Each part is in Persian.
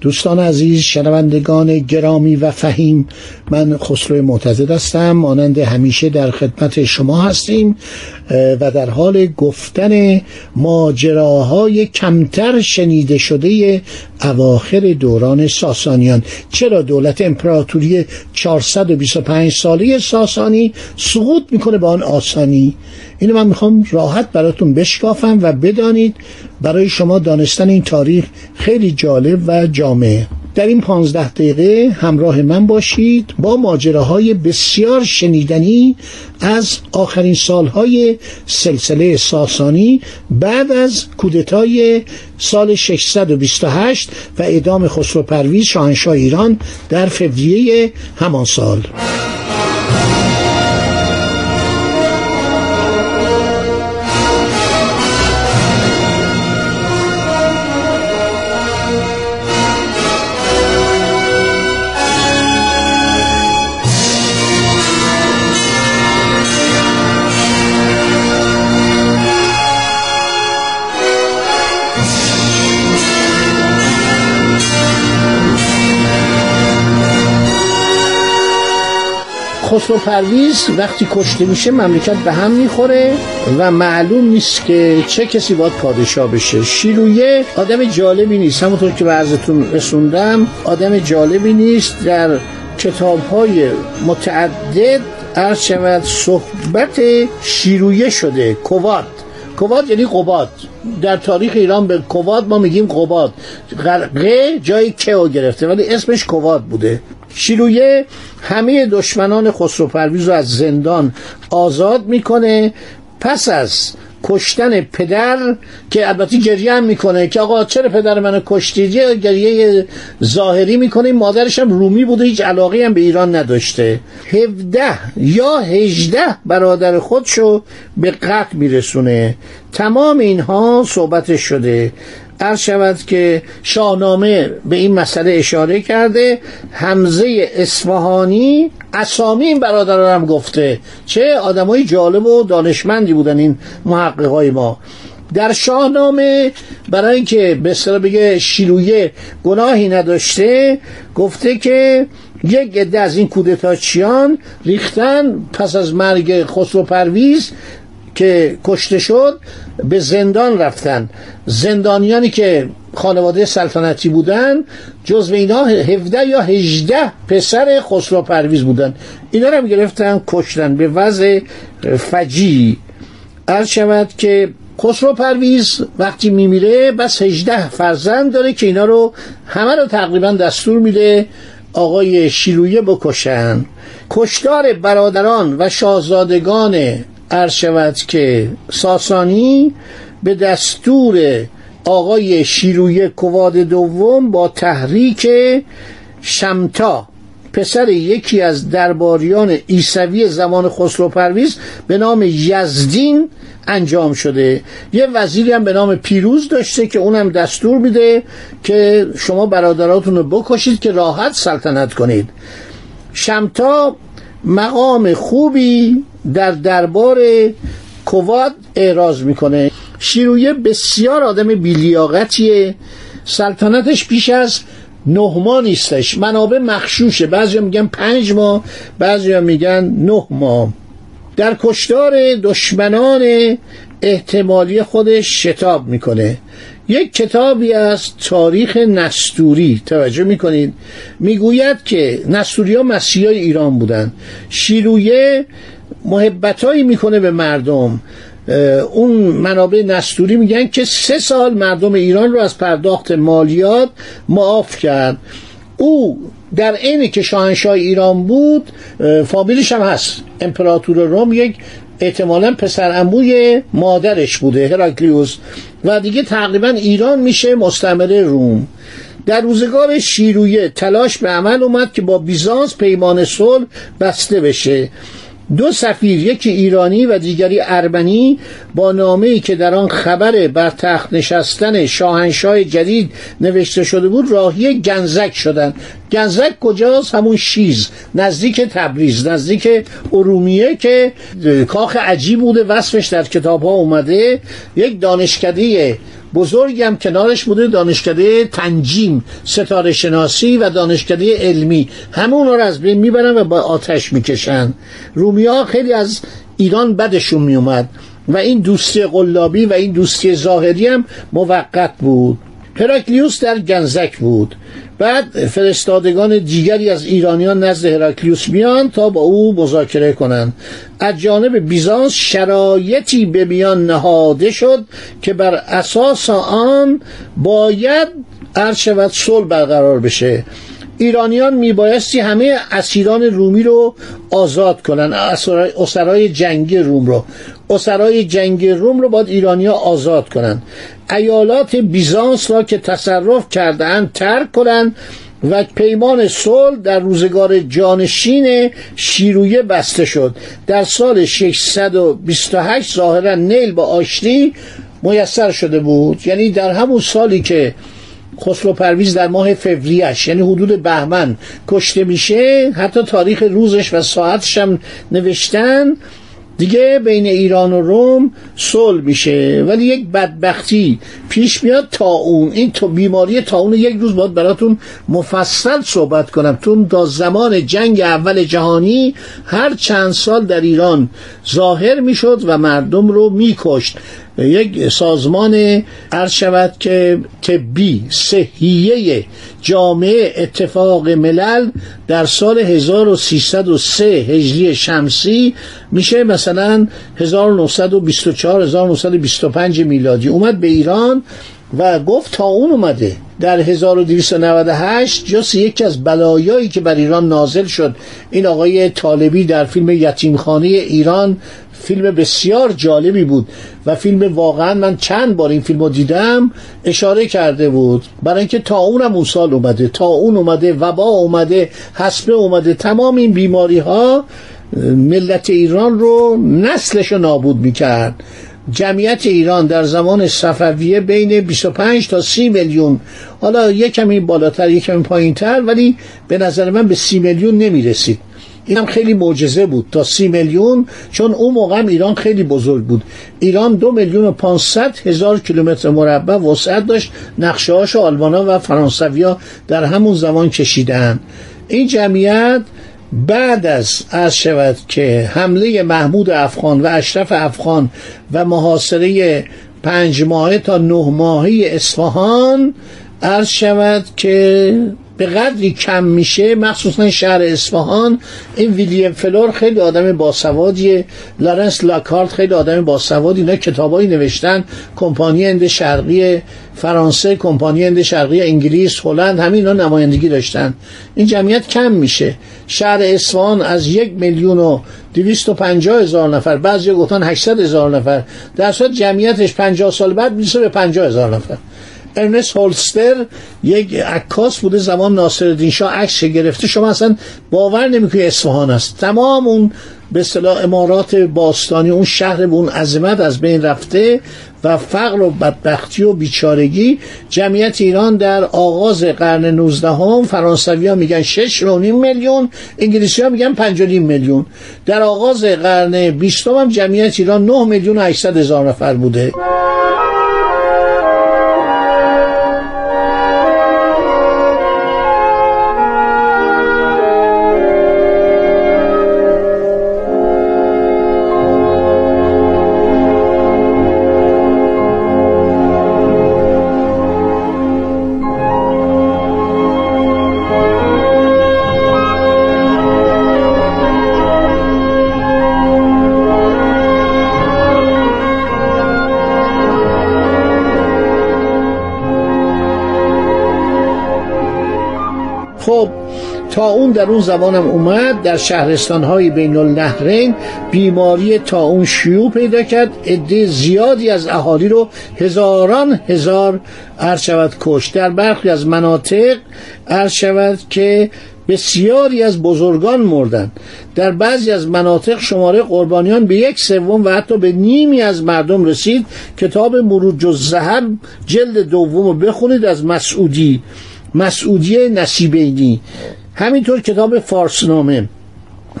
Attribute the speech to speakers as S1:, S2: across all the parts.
S1: دوستان عزیز شنوندگان گرامی و فهیم من خسرو معتزد هستم. مانند همیشه در خدمت شما هستیم و در حال گفتن ماجراهای کمتر شنیده شده اواخر دوران ساسانیان. چرا دولت امپراتوری 425 ساله ساسانی سقوط می‌کنه به آن آسانی؟ اینو من می‌خوام راحت براتون بشکافم و بدانید برای شما دانستن این تاریخ خیلی جالب و جامعه در این پانزده دقیقه همراه من باشید با ماجراهای بسیار شنیدنی از آخرین سالهای سلسله ساسانی بعد از کودتای سال 628 و اعدام خسرو پرویز شاهنشاه ایران در فوریه همان سال. خسرو پرویز وقتی کشته میشه مملکت به هم می‌خوره و معلوم نیست که چه کسی باید پادشاه بشه. شیرویه آدم جالبی نیست. همونطور که بعضتون رسوندم آدم جالبی نیست در کتاب های متعدد عرض شود صحبت شیرویه کویه کواد کواد یعنی قباد در تاریخ ایران به کواد ما میگیم قباد غرقه جای کهو گرفته ولی اسمش کواد بوده. شیلویه همه دشمنان خسرو پرویز رو از زندان آزاد می‌کنه پس از کشتن پدر که البته گریه هم می‌کنه که آقا چرا پدر منو کشتید؟ گریه ظاهری می‌کنه. مادرش هم رومی بوده هیچ علاقه هم به ایران نداشته. 17 یا 18 برادر خودشو به قتل میرسونه. تمام اینها صحبت شده. عرض شود که شاهنامه به این مسئله اشاره کرده حمزه اصفهانی اسامی این برادران هم گفته چه آدمای جالب و دانشمندی بودن این محققای ما. در شاهنامه برای اینکه به اصطلاح بگه شیرویه گناهی نداشته گفته که یک عده از این کودتاچیان ریختن پس از مرگ خسرو پرویز که کشته شد به زندان رفتن. زندانیانی که خانواده سلطنتی بودن جزو اینا 17 یا 18 پسر خسرو پرویز بودن. اینا رو هم گرفتن کشتن به وضع فجی. عرض شود که خسرو پرویز وقتی میمیره بس 18 فرزند داره که اینا رو همه رو تقریبا دستور میده آقای شیرویه بکشن. کشتار برادران و شاهزادگان عرض شود که ساسانی به دستور آقای شیروی کواد دوم با تحریک شمتا پسر یکی از درباریان ایسوی زمان خسرو پرویز به نام یزدین انجام شده. یه وزیری هم به نام پیروز داشته که اونم دستور میده که شما برادراتون رو بکشید که راحت سلطنت کنید. شمتا مقام خوبی در دربار کواد اعراض می‌کنه. شیرویه بسیار آدم بیلیاقتیه. سلطنتش پیش از نه ماه نیستش. منابع مخشوشه. بعضی میگن پنج ماه بعضی میگن نه ماه. در کشتار دشمنان احتمالی خودش شتاب می‌کنه. یک کتابی از تاریخ نستوری توجه می‌کنید. می‌گوید که نستوری ها مسیحای ایران بودن. شیرویه محبتهایی می‌کنه به مردم. اون منابع نستوری میگن که سه سال مردم ایران رو از پرداخت مالیات معاف کرد. او در عین که شاهنشاه ایران بود فامیلش هم هست. امپراتور روم یک احتمالا پسر اموی مادرش بوده هراکلیوس. و دیگه تقریبا ایران میشه مستمره روم. در روزگار شیرویه تلاش به عمل اومد که با بیزانس پیمان صلح بسته بشه. دو سفیر یکی ایرانی و دیگری ارمنی با نامه ای که در آن خبر بر تخت نشستن شاهنشاه جدید نوشته شده بود راهی گنزک شدند. گنزک کجاست؟ همون شیز نزدیک تبریز نزدیک ارومیه که کاخ عجیب بوده وصفش در کتاب ها اومده یک دانشکده بزرگی هم کنارش بوده دانشکده تنجیم ستاره شناسی و دانشکده علمی. همون رو از بین می‌برن و با آتش می‌کشن. رومیا خیلی از ایران بدشون میومد و این دوستی قلابی و این دوستی ظاهری هم موقت بود. هراکلیوس در گنزک بود. بعد فرستادگان دیگری از ایرانیان نزد هراکلیوس میان تا با او مذاکره کنند. از جانب بیزانس شرایطی به میان نهاده شد که بر اساس آن باید عرض شود صلح برقرار بشه. ایرانیان میبایستی همه اسیران رومی رو آزاد کنن اسرای جنگی روم رو. اسرای جنگی روم رو باید ایرانیا آزاد کنن. ایالات بیزانس را که تصرف کردهاند ترک کنند و پیمان صلح در روزگار جانشین شیرویه بسته شد. در سال 628 ظاهرا نیل با آشتی میسر شده بود. یعنی در همون سالی که خسرو پرویز در ماه فوریش یعنی حدود بهمن کشته میشه حتی تاریخ روزش و ساعتش هم نوشتن. دیگه بین ایران و روم صلح میشه. ولی یک بدبختی پیش میاد تا اون. این تو بیماری تا اون یک روز باید براتون مفصل صحبت کنم. تو تا زمان جنگ اول جهانی هر چند سال در ایران ظاهر می‌شد و مردم رو میکشت. یک سازمان عرض شود که طبی صحیه جامعه اتفاق ملل در سال 1303 هجری شمسی میشه مثلا 1924 1925 میلادی. اومد به ایران و گفت تا اون اومده در 1298 جز یکی از بلایایی که بر ایران نازل شد. این آقای طالبی در فیلم یتیمخانه ایران فیلم بسیار جالبی بود و فیلم واقعا من چند بار این فیلم رو دیدم اشاره کرده بود. برای اینکه تا اونم اون سال اومده تا اون اومده وبا اومده حسبه اومده تمام این بیماری ها ملت ایران رو نسلش رو نابود می‌کرد. جمعیت ایران در زمان صفویه بین 25 تا 30 میلیون. حالا یک کمی بالاتر یک کمی پایینتر ولی به نظر من به 30 میلیون نمی رسید این هم خیلی معجزه بود. تا سی میلیون چون اون موقع ایران خیلی بزرگ بود. ایران دو میلیون و پانصد هزار کیلومتر مربع وسعت داشت. نقشه هاش آلمانا و فرانسویا در همون زمان کشیدن. این جمعیت بعد از از شود که حمله محمود افغان و اشرف افغان و محاصره پنج ماهه تا نه ماهه اصفهان عرض شود که به قدری کم میشه مخصوصا شهر اصفهان این ویلیام فلور خیلی آدم باسوادیه. لارنس لاکارت خیلی آدم باسوادی اینا کتابایی نوشتن. کمپانی هند شرقی فرانسه کمپانی هند شرقی انگلیس هلند همین اینا نمایندگی داشتن. این جمعیت کم میشه. شهر اصفهان از یک میلیون و دویست و پنجاه هزار نفر بعضی گفتن هشتصد هزار نفر. در صورت جمعیتش پنجاه سال بعد میشه به پنجاه هزار نفر. ارنست هولستر یک عکاس بوده زمان ناصرالدین شاه عکس گرفته. شما اصلا باور نمی‌کنی اصفهان است. تمام اون به اصطلاح امارات باستانی اون شهر به اون عظمت از بین رفته و فقر و بدبختی و بیچارگی. جمعیت ایران در آغاز قرن 19 هم فرانسوی ها میگن 6 میلیون انگلیسی ها میگن 5 میلیون. در آغاز قرن 20 هم جمعیت ایران 9 میلیون و 800 هزار نفر بوده. تا اون در اون زمانم اومد در شهرستان های بین النهرین بیماری تا اون شیوع پیدا کرد. عده زیادی از اهالی رو هزاران هزار عرض شود کش در برخی از مناطق عرض شود که بسیاری از بزرگان مردند در بعضی از مناطق شماره قربانیان به یک سوم و حتی به نیمی از مردم رسید. کتاب مروج الذهب جلد دوم رو بخونید از مسعودی. مسعودی نصیبینی. همینطور کتاب فارسنامه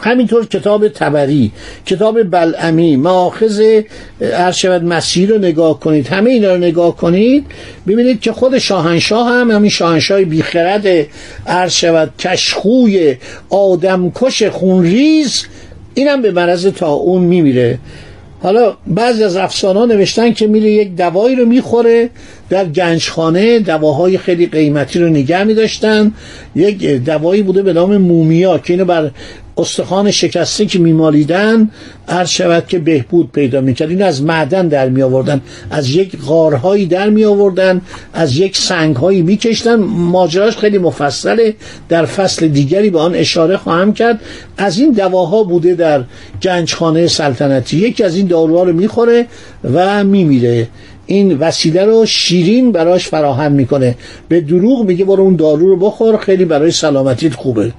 S1: همینطور کتاب تبری کتاب بلعمی. معاخذ ارشود مسیح رو نگاه کنید. همه اینا رو نگاه کنید. ببینید که خود شاهنشاه هم همین شاهنشاه بیخرد ارشود کشخوی آدمکش خونریز. اینم به مرض تا اون میمیره. حالا بعضی از افسانه نوشتن که میره یک دوایی رو می‌خوره. در گنجخانه دواهای خیلی قیمتی رو نگه میداشتن. یک دوایی بوده به نام مومیا که اینو بر استخوان شکسته که میمالیدن عرض شود که بهبود پیدا می‌کرد. این از معدن در می آوردن از یک غارهایی در می آوردن از یک سنگهایی میکشتن. ماجراش خیلی مفصله. در فصل دیگری به آن اشاره خواهم کرد. از این دواها بوده در گنجخانه سلطنتی. یکی از این داروها رو می‌خوره و میمیره. این وسیله رو شیرین براش فراهم می‌کنه. به دروغ میگه برو اون دارو رو بخور خیلی برای سلامتیت خوبه.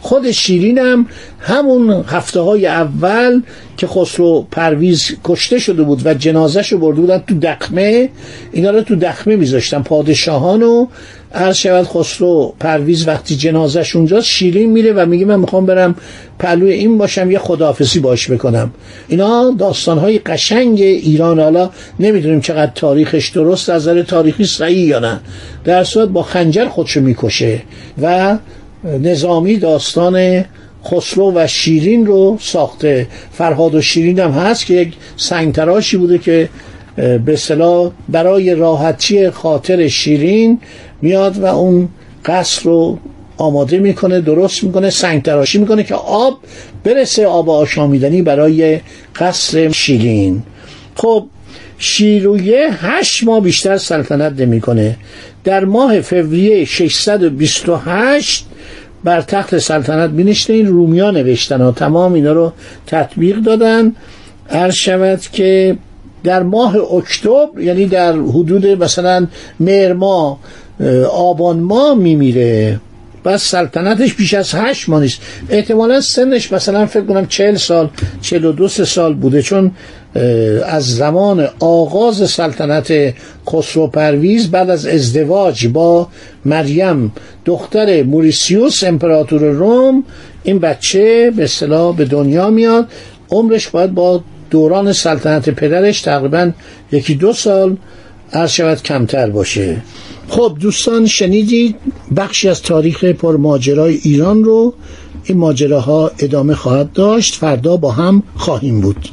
S1: خود شیرینم همون هفته های اول که خسرو پرویز کشته شده بود و جنازش رو برده بودن تو دخمه اینا رو تو دخمه میذاشتن پادشاهان و عرض شود خسرو پرویز وقتی جنازش اونجاست شیرین میره و میگه من می‌خوام برم پلوی این باشم یه خداحافظی باش بکنم. اینا داستانهای قشنگ ایران حالا نمی‌دونیم چقدر تاریخش درست از نظر تاریخی صحیح یا نه. در صورت با خنجر خودشو می‌کشه و نظامی داستان خسرو و شیرین رو ساخته. فرهاد و شیرین هم هست که یک سنگتراشی بوده که به صلاح برای راحتی خاطر شیرین میاد و اون قصر رو آماده می‌کنه درست می‌کنه سنگ تراشی می‌کنه که آب برسه آب آشامیدنی برای قصر شیرین. خب شیرویه هشت ماه بیشتر سلطنت نمی‌کنه. در ماه فوریه 628 بر تخت سلطنت بینشته این رومیا نوشتن و تمام اینا رو تطبیق دادن. عرض شود که در ماه اکتبر یعنی در حدود مثلا مهر آبان ماه میمیره. بس سلطنتش بیش از هشت ماه نیست. احتمالا سنش مثلا فکر کنم چهل سال چهل و دو سال بوده چون از زمان آغاز سلطنت خسرو پرویز بعد از ازدواج با مریم دختر موریسیوس امپراتور روم این بچه به اصطلاح به دنیا میاد. عمرش باید با دوران سلطنت پدرش تقریبا یکی دو سال عرض شود کمتر باشه. خب دوستان شنیدید بخشی از تاریخ پرماجرای ایران رو. این ماجراها ادامه خواهد داشت. فردا با هم خواهیم بود.